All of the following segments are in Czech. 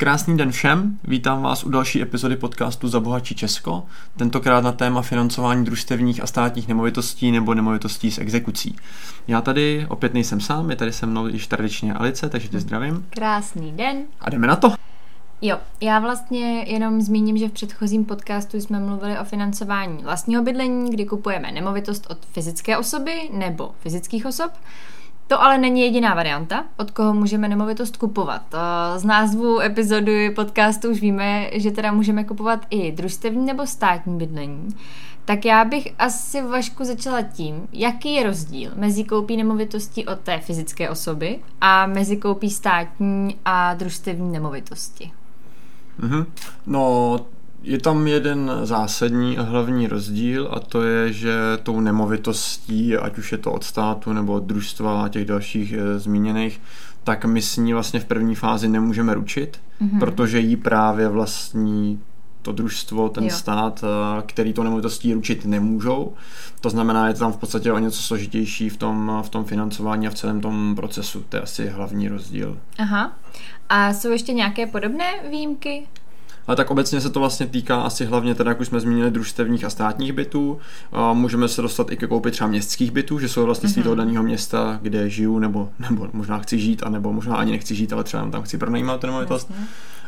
Krásný den všem, vítám vás u další epizody podcastu Zabohačí Česko, tentokrát na téma financování družstevních a státních nemovitostí nebo nemovitostí s exekucí. Já tady opět nejsem sám, je tady se mnou již tradičně Alice, takže tě zdravím. Krásný den. A jdeme na to. Jo, já vlastně jenom zmíním, že v předchozím podcastu jsme mluvili o financování vlastního bydlení, kdy kupujeme nemovitost od fyzické osoby nebo fyzických osob. To ale není jediná varianta, od koho můžeme nemovitost kupovat. Z názvu epizody podcastu už víme, že teda můžeme kupovat i družstevní nebo státní bydlení. Tak já bych asi Vašku začala tím, jaký je rozdíl mezi koupí nemovitosti od té fyzické osoby a mezi koupí státní a družstevní nemovitosti. Mm-hmm. No, je tam jeden zásadní a hlavní rozdíl a to je, že tou nemovitostí, ať už je to od státu nebo od družstva a těch dalších e, zmíněných, tak my s ní vlastně v první fázi nemůžeme ručit, mm-hmm. protože jí právě vlastní to družstvo, ten jo. stát, eh, který to nemovitostí ručit nemůžou. To znamená, je to tam v podstatě o něco složitější v tom, v tom financování a v celém tom procesu. To je asi hlavní rozdíl. Aha. A jsou ještě nějaké podobné výjimky? Ale tak obecně se to vlastně týká asi hlavně teda, jak už jsme zmínili, družstevních a státních bytů. Můžeme se dostat i ke koupit třeba městských bytů, že jsou vlastně mm-hmm. toho daného města, kde žiju, nebo, nebo možná chci žít, anebo možná ani nechci žít, ale třeba tam chci pronajímat tu nemovitost.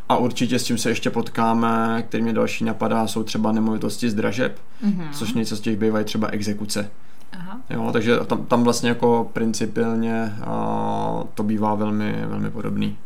A určitě s čím se ještě potkáme, který mě další napadá, jsou třeba nemovitosti z dražeb, mm-hmm. což něco z těch bývají třeba exekuce. Aha. Jo, takže tam, tam vlastně jako principiálně a, to bývá velmi, velmi podobný.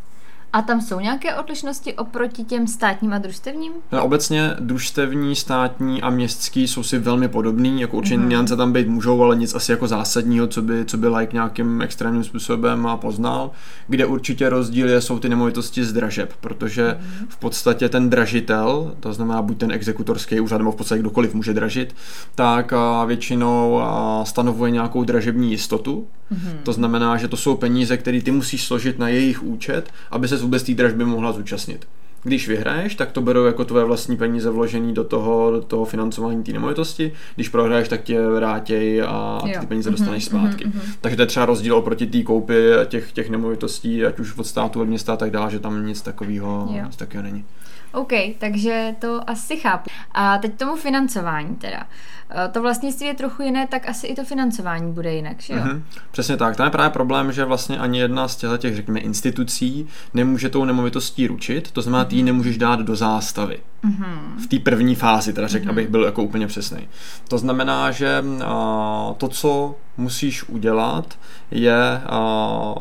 A tam jsou nějaké odlišnosti oproti těm státním a družstevním? No, obecně družstevní, státní a městský jsou si velmi podobný, jako určitě mm-hmm. niance tam být můžou, ale nic asi jako zásadního, co by, co by like nějakým extrémním způsobem a poznal. Kde určitě rozdíl je, jsou ty nemovitosti z dražeb, protože mm-hmm. v podstatě ten dražitel, to znamená buď ten exekutorský úřad, nebo v podstatě kdokoliv může dražit, tak většinou stanovuje nějakou dražební jistotu. Mm-hmm. To znamená, že to jsou peníze, které ty musíš složit na jejich účet, aby se vůbec té dražby mohla zúčastnit. Když vyhraješ, tak to berou jako tvoje vlastní peníze vložený do toho, do toho financování té nemovitosti. Když prohraješ, tak tě vrátěj a jo. ty peníze dostaneš mm-hmm, zpátky. Mm-hmm. Takže to je třeba rozdíl oproti té koupy těch, těch nemovitostí, ať už od státu, od města a tak dále, že tam nic takového, nic takového není. OK, takže to asi chápu. A teď tomu financování teda. E, to vlastnictví je trochu jiné, tak asi i to financování bude jinak, že jo? Mm-hmm. Přesně tak. Tam je právě problém, že vlastně ani jedna z těchto těch, řekněme, institucí nemůže tou nemovitostí ručit, to znamená, ty ji mhm. nemůžeš dát do zástavy. Mm-hmm. V té první fázi, teda řekl, mm-hmm. abych byl jako úplně přesný. To znamená, že a, to, co musíš udělat, je a,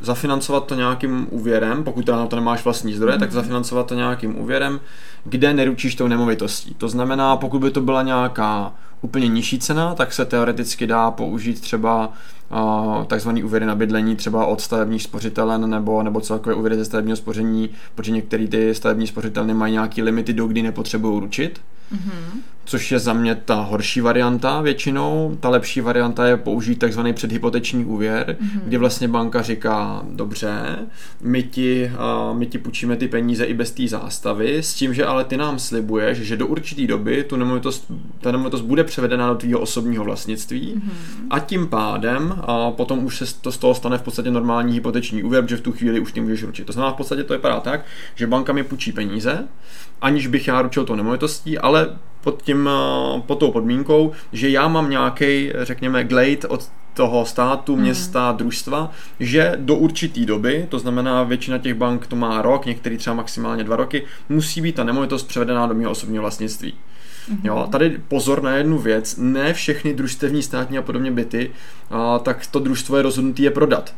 zafinancovat to nějakým úvěrem, pokud teda na to nemáš vlastní zdroje, mm-hmm. tak mhm. zafinancovat to nějakým úvěrem, kde neručíš tou nemovitostí. To znamená, pokud by to byla nějaká úplně nižší cena, tak se teoreticky dá použít třeba uh, takzvaný úvěry na bydlení třeba od stavebních spořitelen nebo, nebo celkové úvěry ze stavebního spoření, protože některé ty stavební spořitelny mají nějaký limity, do kdy nepotřebují ručit. Mm-hmm. Což je za mě ta horší varianta většinou. Ta lepší varianta je použít takzvaný předhypoteční úvěr, mm-hmm. kdy vlastně banka říká, dobře, my ti, uh, my ti půjčíme ty peníze i bez té zástavy, s tím, že ale ty nám slibuješ, že do určité doby tu nemovitost, ta nemovitost bude převedena do tvého osobního vlastnictví mm-hmm. a tím pádem a potom už se to z toho stane v podstatě normální hypoteční úvěr, že v tu chvíli už ty můžeš ručit. To znamená, v podstatě to vypadá tak, že banka mi půjčí peníze, aniž bych já ručil tou nemovitostí, ale pod, tím, eh, pod tou podmínkou, že já mám nějaký, řekněme, glade od toho státu, mhm. města, mm. družstva, že do určité doby, to znamená většina těch bank to má rok, některý třeba maximálně dva roky, musí být ta nemovitost převedená do mého osobního vlastnictví. Mm-hmm. Jo, tady pozor na jednu věc, ne všechny družstevní státní a podobně byty, a, tak to družstvo je rozhodnutý je prodat.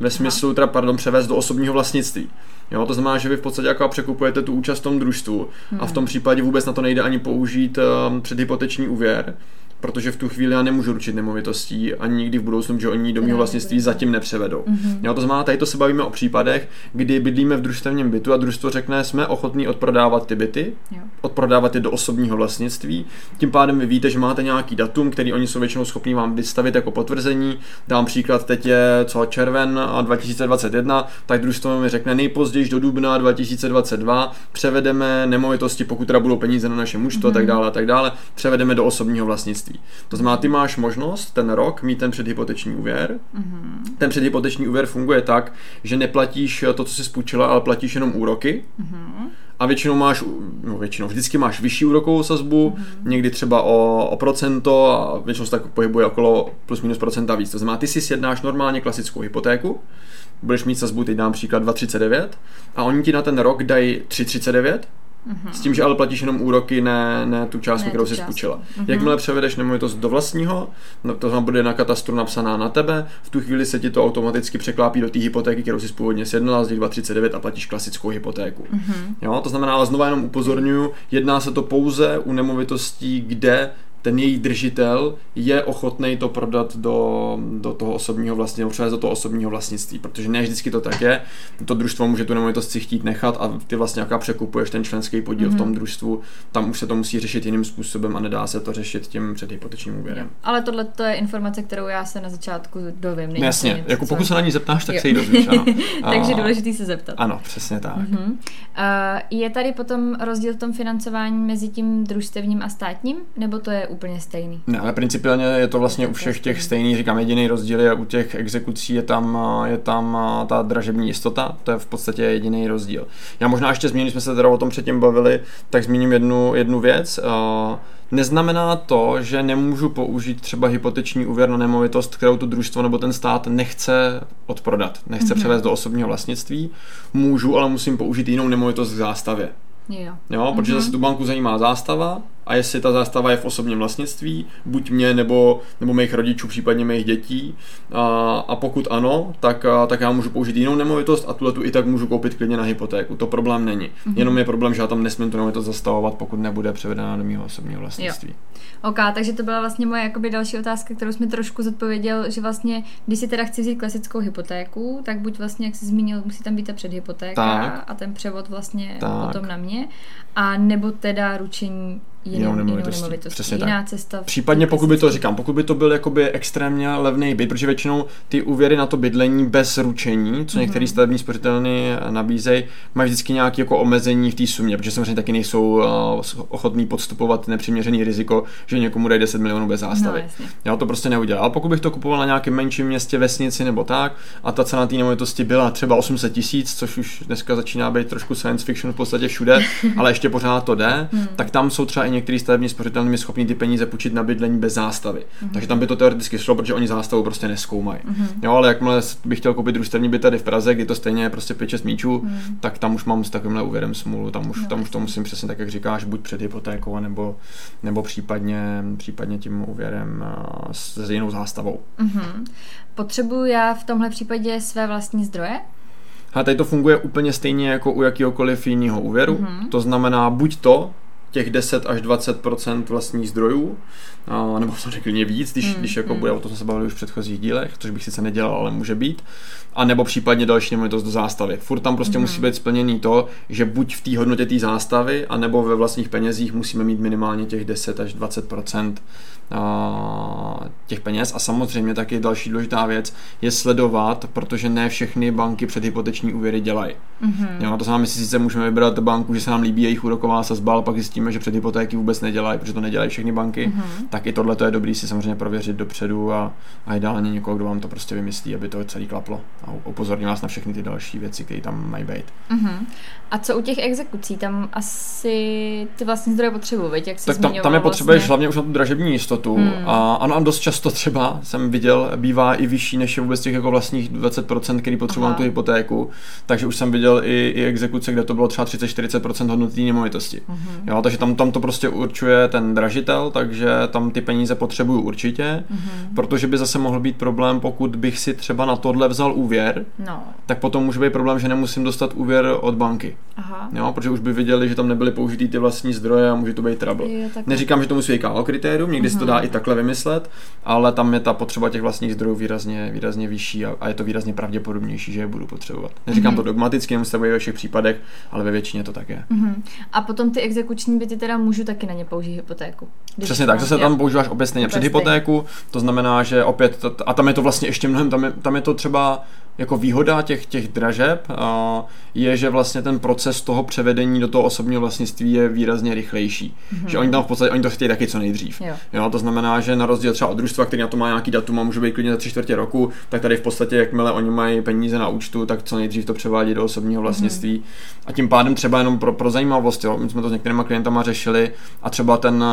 Ve smyslu, teda, pardon, převést do osobního vlastnictví. Jo, to znamená, že vy v podstatě jako překupujete tu účast v tom družstvu hmm. a v tom hmm. případě vůbec na to nejde ani použít um, předhypoteční úvěr, protože v tu chvíli já nemůžu ručit nemovitostí ani nikdy v budoucnu, že oni do mého vlastnictví zatím nepřevedou. Mm-hmm. Jo, to znamená, tady to se bavíme o případech, kdy bydlíme v družstevním bytu a družstvo řekne, jsme ochotní odprodávat ty byty, jo. odprodávat je do osobního vlastnictví. Tím pádem vy víte, že máte nějaký datum, který oni jsou většinou schopní vám vystavit jako potvrzení. Dám příklad, teď je co červen a 2021, tak družstvo mi řekne nejpozději do dubna 2022 převedeme nemovitosti, pokud teda budou peníze na našem účtu mm-hmm. a tak mhm. dále a tak dále, převedeme do osobního vlastnictví vlastnictví. To znamená, ty máš možnost ten rok mít ten předhypoteční úvěr. Mm-hmm. Ten předhypoteční úvěr funguje tak, že neplatíš to, co jsi spůjčila, ale platíš jenom úroky. Mm-hmm a většinou máš, no většinou, vždycky máš vyšší úrokovou sazbu, mm-hmm. někdy třeba o, o procento a většinou se tak pohybuje okolo plus minus procenta víc. To znamená, ty si sjednáš normálně klasickou hypotéku, budeš mít sazbu, teď dám příklad 2,39 a oni ti na ten rok dají 3,39 Mm-hmm. S tím, že ale platíš jenom úroky, ne, ne tu částku, ne kterou jsi spůjčila. Mm-hmm. Jakmile převedeš nemovitost do vlastního, no, to tam bude na katastru napsaná na tebe, v tu chvíli se ti to automaticky překlápí do té hypotéky, kterou jsi původně sjednala, z 2,39 a platíš klasickou hypotéku. Mm-hmm. Jo, to znamená, ale znova jenom upozorňuji, jedná se to pouze u nemovitostí, kde ten její držitel je ochotný to prodat do, do toho osobního vlastního, převést do toho osobního vlastnictví, protože ne vždycky to tak je. To družstvo může tu nemovitost si chtít nechat a ty vlastně jaká překupuješ ten členský podíl mm-hmm. v tom mhm. družstvu, tam už se to musí řešit jiným způsobem a nedá se to řešit tím předhypotečním úvěrem. Ale tohle to je informace, kterou já se na začátku dovím. No jasně, jako pokud se na ní zeptáš, tak jo. se jí dozvíš. Ano. Takže důležitý se zeptat. Ano, přesně tak. Mm-hmm. Uh, je tady potom rozdíl v tom financování mezi tím družstevním a státním, nebo to je úplně stejný. Ne, ale principiálně je to vlastně u všech těch stejných, říkám, jediný rozdíl je u těch exekucí je tam, je tam ta dražební jistota, to je v podstatě jediný rozdíl. Já možná ještě zmíním, jsme se teda o tom předtím bavili, tak zmíním jednu, jednu věc. Neznamená to, že nemůžu použít třeba hypoteční úvěr na nemovitost, kterou to družstvo nebo ten stát nechce odprodat, nechce mm-hmm. převést do osobního vlastnictví. Můžu, ale musím použít jinou nemovitost k zástavě. Jo. jo, protože mm-hmm. zase tu banku zajímá zástava a jestli ta zástava je v osobním vlastnictví, buď mě nebo, nebo mých rodičů, případně mých dětí. A, a pokud ano, tak, a, tak já můžu použít jinou nemovitost a tuhle tu i tak můžu koupit klidně na hypotéku. To problém není. Mm-hmm. Jenom je problém, že já tam nesmím tu nemovitost zastavovat, pokud nebude převedena do mého osobního vlastnictví. Jo. OK, takže to byla vlastně moje jakoby další otázka, kterou jsme trošku zodpověděl, že vlastně, když si teda chci vzít klasickou hypotéku, tak buď vlastně, jak jsi zmínil, musí tam být ta předhypotéka tak. a ten převod vlastně tak. potom na mě, a nebo teda ručení jinou, nemovitosti. nemovitosti. Přesně jiná tak. cesta. Případně pokud by to říkám, pokud by to byl jakoby extrémně levný byt, protože většinou ty úvěry na to bydlení bez ručení, co mm-hmm. některé stavební spořitelny nabízejí, mají vždycky nějaké jako omezení v té sumě, protože samozřejmě taky nejsou uh, ochotní podstupovat nepřiměřený riziko, že někomu dají 10 milionů bez zástavy. No, Já to prostě neudělal. Ale pokud bych to kupoval na nějakém menším městě, vesnici nebo tak, a ta cena té nemovitosti byla třeba 800 tisíc, což už dneska začíná být trošku science fiction v podstatě všude, ale ještě pořád to jde, hmm. tak tam jsou třeba i některé stavební spořitelny schopni ty peníze půjčit na bydlení bez zástavy. Mm-hmm. Takže tam by to teoreticky šlo, protože oni zástavu prostě neskoumají. Mm-hmm. Jo, ale jakmile bych chtěl koupit družstevní byt tady v Praze, kdy to stejně je prostě 5-6 míčů, mm-hmm. tak tam už mám s takovýmhle úvěrem smůlu. Tam už, no, tam už to musím přesně tak, jak říkáš, buď před hypotékou, nebo, nebo případně, případně tím úvěrem s, s jinou zástavou. Mm-hmm. Potřebuju já v tomhle případě své vlastní zdroje? A tady to funguje úplně stejně jako u jakéhokoliv jiného úvěru. Mm-hmm. To znamená buď to, těch 10 až 20% vlastních zdrojů, nebo to řekl víc, když, mm, když jako mm. bude, o tom jsme se bavili už v předchozích dílech, což bych sice nedělal, ale může být, a nebo případně další nemovitost do zástavy. Furt tam prostě mm. musí být splněný to, že buď v té hodnotě té zástavy, anebo ve vlastních penězích musíme mít minimálně těch 10 až 20% těch peněz. A samozřejmě taky další důležitá věc je sledovat, protože ne všechny banky před hypoteční úvěry dělají. Mm-hmm. Jo, to znamená, my si sice můžeme vybrat banku, že se nám líbí jejich úroková sazba, ale pak zjistíme, že před hypotéky vůbec nedělají, protože to nedělají všechny banky. Mm-hmm. Tak i tohle je dobrý si samozřejmě prověřit dopředu a, a ideálně někoho, kdo vám to prostě vymyslí, aby to celý klaplo. A upozorní vás na všechny ty další věci, které tam mají být. Mm-hmm. A co u těch exekucí? Tam asi ty vlastní zdroje potřebují, jak jsi Tak tam, tam je potřebuješ vlastně... hlavně už na tu dražební jistotu. Hmm. A ano, a dost často třeba jsem viděl, bývá i vyšší než je vůbec těch jako vlastních 20%, který potřebují na tu hypotéku. Takže už jsem viděl i, i exekuce, kde to bylo třeba 30-40% hodnoty nemovitosti. Hmm. Jo, takže tam, tam to prostě určuje ten dražitel, takže tam ty peníze potřebuju určitě, hmm. protože by zase mohl být problém, pokud bych si třeba na tohle vzal úvěr, no. tak potom může být problém, že nemusím dostat úvěr od banky. Aha. Jo, protože už by viděli, že tam nebyly použitý ty vlastní zdroje a může to být trouble. Je, Neříkám, že to musí být KO kritérium, někdy uh-huh. se to dá mhm. i takhle vymyslet, ale tam je ta potřeba těch vlastních zdrojů výrazně, výrazně vyšší a, a je to výrazně pravděpodobnější, že je budu potřebovat. Neříkám uh-huh. to dogmaticky, nemusí to být ve všech případech, ale ve většině to tak je. Uh-huh. A potom ty exekuční byty teda můžu taky na ně použít hypotéku. Přesně tak, zase tam používáš opět stejně před hypotéku, to znamená, že opět, a tam je to vlastně ještě mnohem, tam je, tam je to třeba jako výhoda těch, těch dražeb a je, že vlastně ten proces toho převedení do toho osobního vlastnictví je výrazně rychlejší. Mm-hmm. Že oni tam v podstatě, oni to chtějí taky co nejdřív. Jo. Jo, to znamená, že na rozdíl třeba od družstva, který na to má nějaký datum a může být klidně za tři čtvrtě roku, tak tady v podstatě, jakmile oni mají peníze na účtu, tak co nejdřív to převádí do osobního vlastnictví. Mm-hmm. A tím pádem třeba jenom pro, pro zajímavost, jo, my jsme to s některými klientama řešili a třeba ten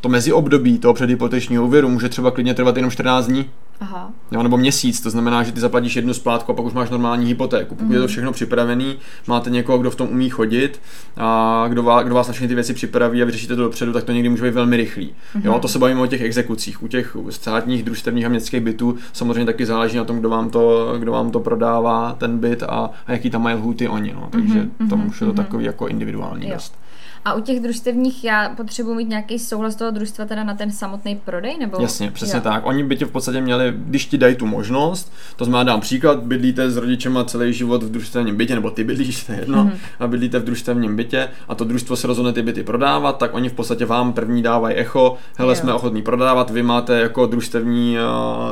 to meziobdobí toho předhypotečního úvěru může třeba klidně trvat jenom 14 dní. Aha. Jo, nebo měsíc, to znamená, že ty zaplatíš jednu splátku a pak už máš normální hypotéku. Pokud mm. je to mhm. všechno připravený, máte někoho, kdo v tom umí chodit a kdo vás, kdo vás na všechny ty věci připraví a vyřešíte to dopředu, tak to někdy může být velmi rychlý. Mm. Jo, to se bavíme o těch exekucích. U těch státních, družstevních a městských bytů samozřejmě taky záleží na tom, kdo vám to, kdo vám to prodává, ten byt a, a jaký tam mají lhuty oni. No. Takže mm. to už je to mhm. takový jako individuální dost. A u těch družstevních já potřebuji mít nějaký souhlas toho družstva teda na ten samotný prodej? Nebo... Jasně, přesně jo. tak. Oni by tě v podstatě měli, když ti dají tu možnost, to znamená, dám příklad, bydlíte s rodičema celý život v družstevním bytě, nebo ty bydlíš, to je jedno, mm-hmm. a bydlíte v družstevním bytě a to družstvo se rozhodne ty byty prodávat, tak oni v podstatě vám první dávají echo, hele, jo. jsme ochotní prodávat, vy máte jako družstevní,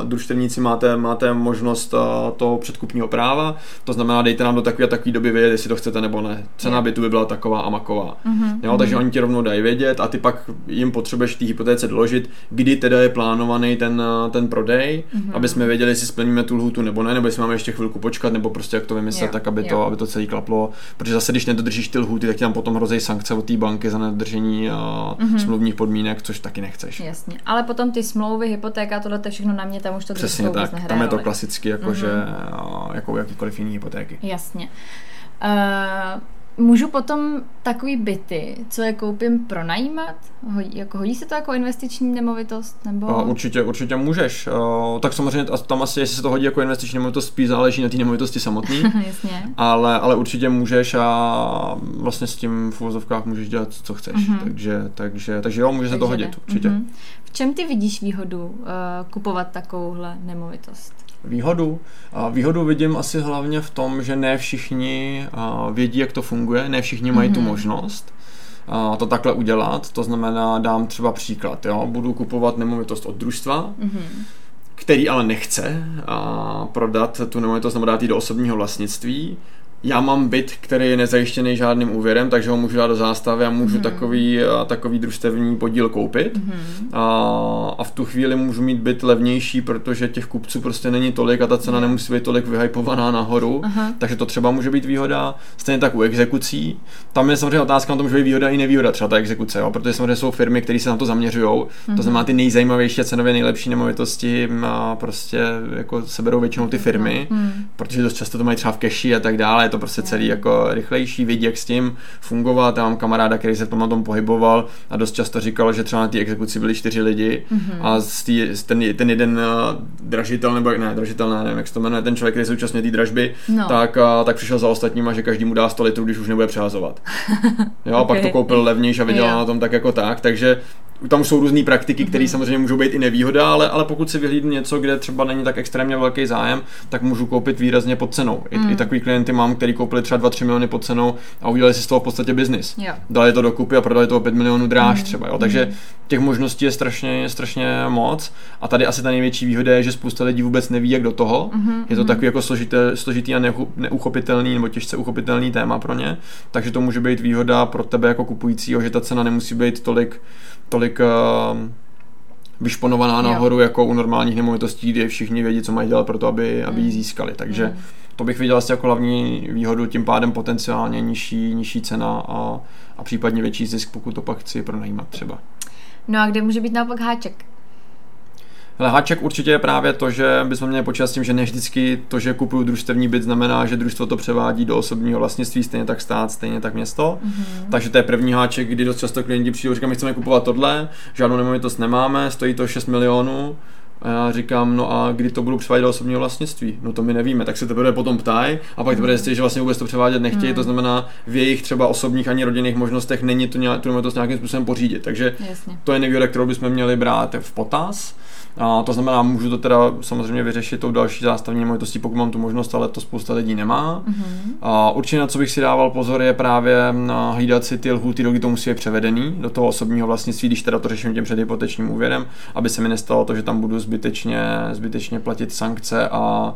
družstevníci máte, máte možnost toho předkupního práva, to znamená, dejte nám do takové a takové doby vědět, jestli to chcete nebo ne. Cena jo. bytu by byla taková a maková. Mm-hmm. Jo, takže mm-hmm. oni ti rovnou dají vědět a ty pak jim potřebuješ v té hypotéce doložit, kdy teda je plánovaný ten, ten prodej, mm-hmm. aby jsme věděli, jestli splníme tu lhutu nebo ne, nebo jestli máme ještě chvilku počkat, nebo prostě jak to vymyslet, jo, tak aby to, aby to celý klaplo. Protože zase, když nedodržíš ty lhuty, tak ti tam potom hrozí sankce od té banky za nedodržení mm-hmm. smluvních podmínek, což taky nechceš. Jasně. Ale potom ty smlouvy, hypotéka, tohle to všechno na mě, tam už to Přesně tak, tam je to klasicky, jako, mm-hmm. že, jako jakýkoliv jiný hypotéky. Jasně. Uh, Můžu potom takový byty, co je koupím, pronajímat? Hodí, jako hodí se to jako investiční nemovitost? Nebo... Uh, určitě, určitě můžeš. Uh, tak samozřejmě tam asi, jestli se to hodí jako investiční nemovitost, spíš záleží na té nemovitosti samotné. Jasně. Ale, ale určitě můžeš a vlastně s tím v uvozovkách můžeš dělat, co chceš. Uh-huh. Takže, takže, takže jo, může se to hodit, určitě. Uh-huh. V čem ty vidíš výhodu uh, kupovat takovouhle nemovitost? Výhodu. A výhodu vidím asi hlavně v tom, že ne všichni vědí, jak to funguje, ne všichni mají mm-hmm. tu mhm. možnost to takhle udělat. To znamená, dám třeba příklad, jo? budu kupovat nemovitost od družstva, mm-hmm. který ale nechce a prodat tu nemovitost nebo dát ji do osobního vlastnictví, já mám byt, který je nezajištěný žádným úvěrem, takže ho můžu dát do zástavy a můžu mm. takový, takový družstevní podíl koupit. Mm. A, a v tu chvíli můžu mít byt levnější, protože těch kupců prostě není tolik a ta cena nemusí být tolik vyhypovaná nahoru. Aha. Takže to třeba může být výhoda. Stejně tak u exekucí. Tam je samozřejmě otázka, na to může být výhoda i nevýhoda třeba ta exekuce, jo? protože samozřejmě jsou firmy, které se na to zaměřují. Mm. To mhm. znamená ty nejzajímavější a cenově nejlepší nemovitosti a prostě jako seberou většinou ty firmy, mm. protože dost často to mají třeba v keši a tak dále to prostě celý jako rychlejší, vidí, jak s tím fungovat. Já mám kamaráda, který se tom tom pohyboval a dost často říkal, že třeba na té exekuci byli čtyři lidi mm-hmm. a z tý, ten, ten jeden uh, dražitel, nebo ne, dražitel, ne, nevím, jak se to jmenuje, ten člověk, který se účastní té dražby, no. tak, uh, tak přišel za ostatníma, že každý mu dá 100 litrů, když už nebude přehazovat. jo, okay. pak to koupil levnější a vydělal na tom tak jako tak, takže tam jsou různé praktiky, které mm-hmm. samozřejmě můžou být i nevýhoda, ale, ale pokud si vyhlídnu něco, kde třeba není tak extrémně velký zájem, tak můžu koupit výrazně pod cenou. I, mm. i takový klienty mám, který koupili třeba 2-3 miliony pod cenou a udělali si z toho v podstatě biznis. Dali to dokupy a prodali to o 5 milionů dráž mm. třeba. Jo. Takže mm. těch možností je strašně, strašně moc. A tady asi ta největší výhoda je, že spousta lidí vůbec neví, jak do toho. Mm. Je to takový jako složité, složitý a neuchopitelný nebo těžce uchopitelný téma pro ně. Takže to může být výhoda pro tebe jako kupujícího, že ta cena nemusí být tolik tolik uh, vyšponovaná nahoru jo. jako u normálních nemovitostí, kde všichni vědí, co mají dělat pro to, aby, aby ji mm. získali. Takže mm. to bych viděl asi jako hlavní výhodu, tím pádem potenciálně nižší, nižší cena a, a případně větší zisk, pokud to pak chci pronajímat třeba. No a kde může být naopak háček? Ale háček určitě je právě to, že bychom měli počítat s tím, že ne vždycky to, že kupuju družstevní byt, znamená, že družstvo to převádí do osobního vlastnictví, stejně tak stát, stejně tak město. Mm-hmm. Takže to je první háček, kdy dost často klienti přijdou a říkají, my chceme kupovat tohle, žádnou nemovitost nemáme, stojí to 6 milionů. A já říkám, no a kdy to budu převádět do osobního vlastnictví? No to my nevíme, tak se teprve potom ptají a pak teprve zjistí, že vlastně vůbec to převádět nechtějí, mm. to znamená v jejich třeba osobních ani rodinných možnostech není to nějak, tu nemovitost nějakým způsobem pořídit. Takže Jasně. to je nevýhoda, kterou bychom měli brát v potaz. A to znamená, můžu to teda samozřejmě vyřešit tou další zástavní nemovitostí, pokud mám tu možnost, ale to spousta lidí nemá. Mm-hmm. A určitě na co bych si dával pozor je právě na hlídat si ty lhuty, kdy to musí být převedený do toho osobního vlastnictví, když teda to řeším tím předhypotečním úvěrem, aby se mi nestalo to, že tam budu zbytečně, zbytečně platit sankce a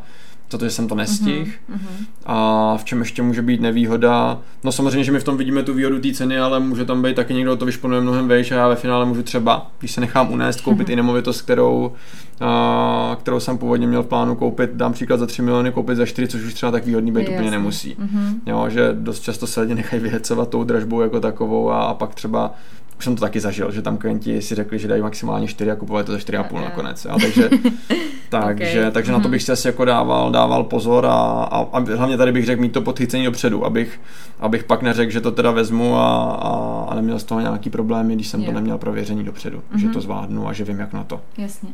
protože jsem to nestihl. Mm-hmm. A v čem ještě může být nevýhoda? No samozřejmě, že my v tom vidíme tu výhodu té ceny, ale může tam být taky někdo, to vyšponuje mnohem vejš a já ve finále můžu třeba, když se nechám unést, koupit mm-hmm. i nemovitost, kterou, a, kterou jsem původně měl v plánu koupit, dám příklad za 3 miliony, koupit za 4, což už třeba tak výhodný být úplně nemusí. Mm-hmm. Jo, že dost často se lidi nechají vyhecovat tou dražbou jako takovou a, a pak třeba už jsem to taky zažil, že tam klienti si řekli, že dají maximálně 4 a kupovali to za 4,5 nakonec. A takže takže, okay. takže na to mhm. bych si asi jako dával, dával pozor a, a, a hlavně tady bych řekl mít to podchycení dopředu, abych, abych pak neřekl, že to teda vezmu a, a, a neměl z toho nějaký problémy, když jsem jo. to neměl prověření dopředu, mm-hmm. že mhm. to zvládnu a že vím jak na to. Jasně.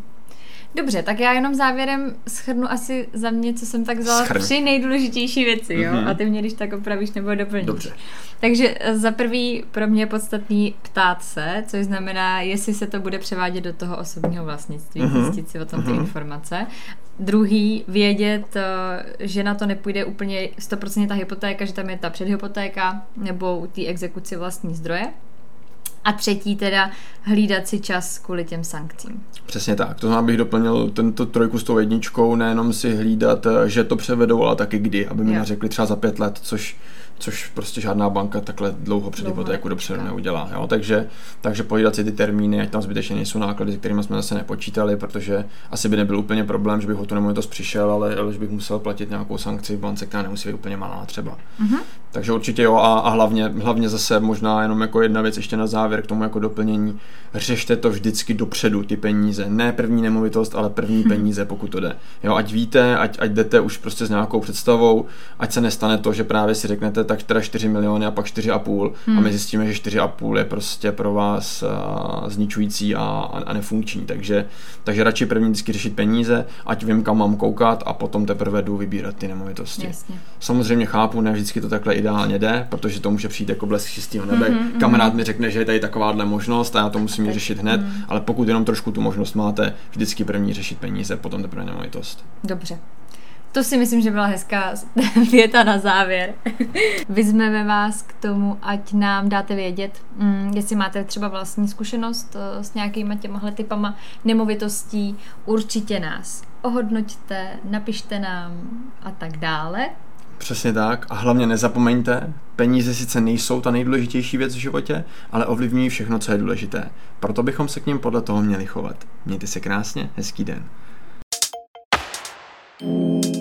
Dobře, tak já jenom závěrem schrnu asi za mě, co jsem tak vzala Schrn. tři nejdůležitější věci, jo? Mm-hmm. A ty mě, když tak opravíš nebo doplníš. Dobře. Takže eh, za prvý pro mě je podstatný ptát se, což znamená, jestli se to bude převádět do toho osobního vlastnictví, mm-hmm. zjistit si o tom ty mm-hmm. informace. Druhý, vědět, eh, že na to nepůjde úplně 100% ta hypotéka, že tam je ta předhypotéka nebo u té exekuci vlastní zdroje. A třetí teda hlídat si čas kvůli těm sankcím. Přesně tak. To znamená, bych doplnil tento trojku s tou jedničkou, nejenom si hlídat, eh, že to převedou, ale taky kdy, aby mi neřekli třeba za pět let, což což prostě žádná banka takhle dlouho před hypotéku dopředu neudělá. Jo? Takže, takže pojídat si ty termíny, ať tam zbytečně nejsou náklady, s kterými jsme zase nepočítali, protože asi by nebyl úplně problém, že bych ho tu nemovitost přišel, ale, ale že bych musel platit nějakou sankci v bance, která nemusí být úplně malá třeba. Mm-hmm. Takže určitě jo a, a hlavně, hlavně zase možná jenom jako jedna věc ještě na závěr k tomu jako doplnění. Řešte to vždycky dopředu, ty peníze. Ne první nemovitost, ale první mm-hmm. peníze, pokud to jde. Jo, ať víte, ať, ať jdete už prostě s nějakou představou, ať se nestane to, že právě si řeknete, tak teda 4 miliony a pak 4,5 hmm. a my zjistíme, že 4,5 je prostě pro vás uh, zničující a, a nefunkční, takže, takže radši první vždycky řešit peníze, ať vím, kam mám koukat a potom teprve jdu vybírat ty nemovitosti. Jasně. Samozřejmě chápu, ne vždycky to takhle ideálně jde, protože to může přijít jako blesk čistého nebe. Mm-hmm, Kamarád mi řekne, že je tady takováhle možnost a já to musím řešit hned, mm. ale pokud jenom trošku tu možnost máte, vždycky první řešit peníze, potom teprve nemovitost. Dobře. To si myslím, že byla hezká věta na závěr. Vyzmeme vás k tomu, ať nám dáte vědět, mm, jestli máte třeba vlastní zkušenost eh, s nějakýma těmahle typama nemovitostí. Určitě nás ohodnoťte, napište nám a tak dále. Přesně tak. A hlavně nezapomeňte, peníze sice nejsou ta nejdůležitější věc v životě, ale ovlivňují všechno, co je důležité. Proto bychom se k ním podle toho měli chovat. Mějte se krásně, hezký den. thank you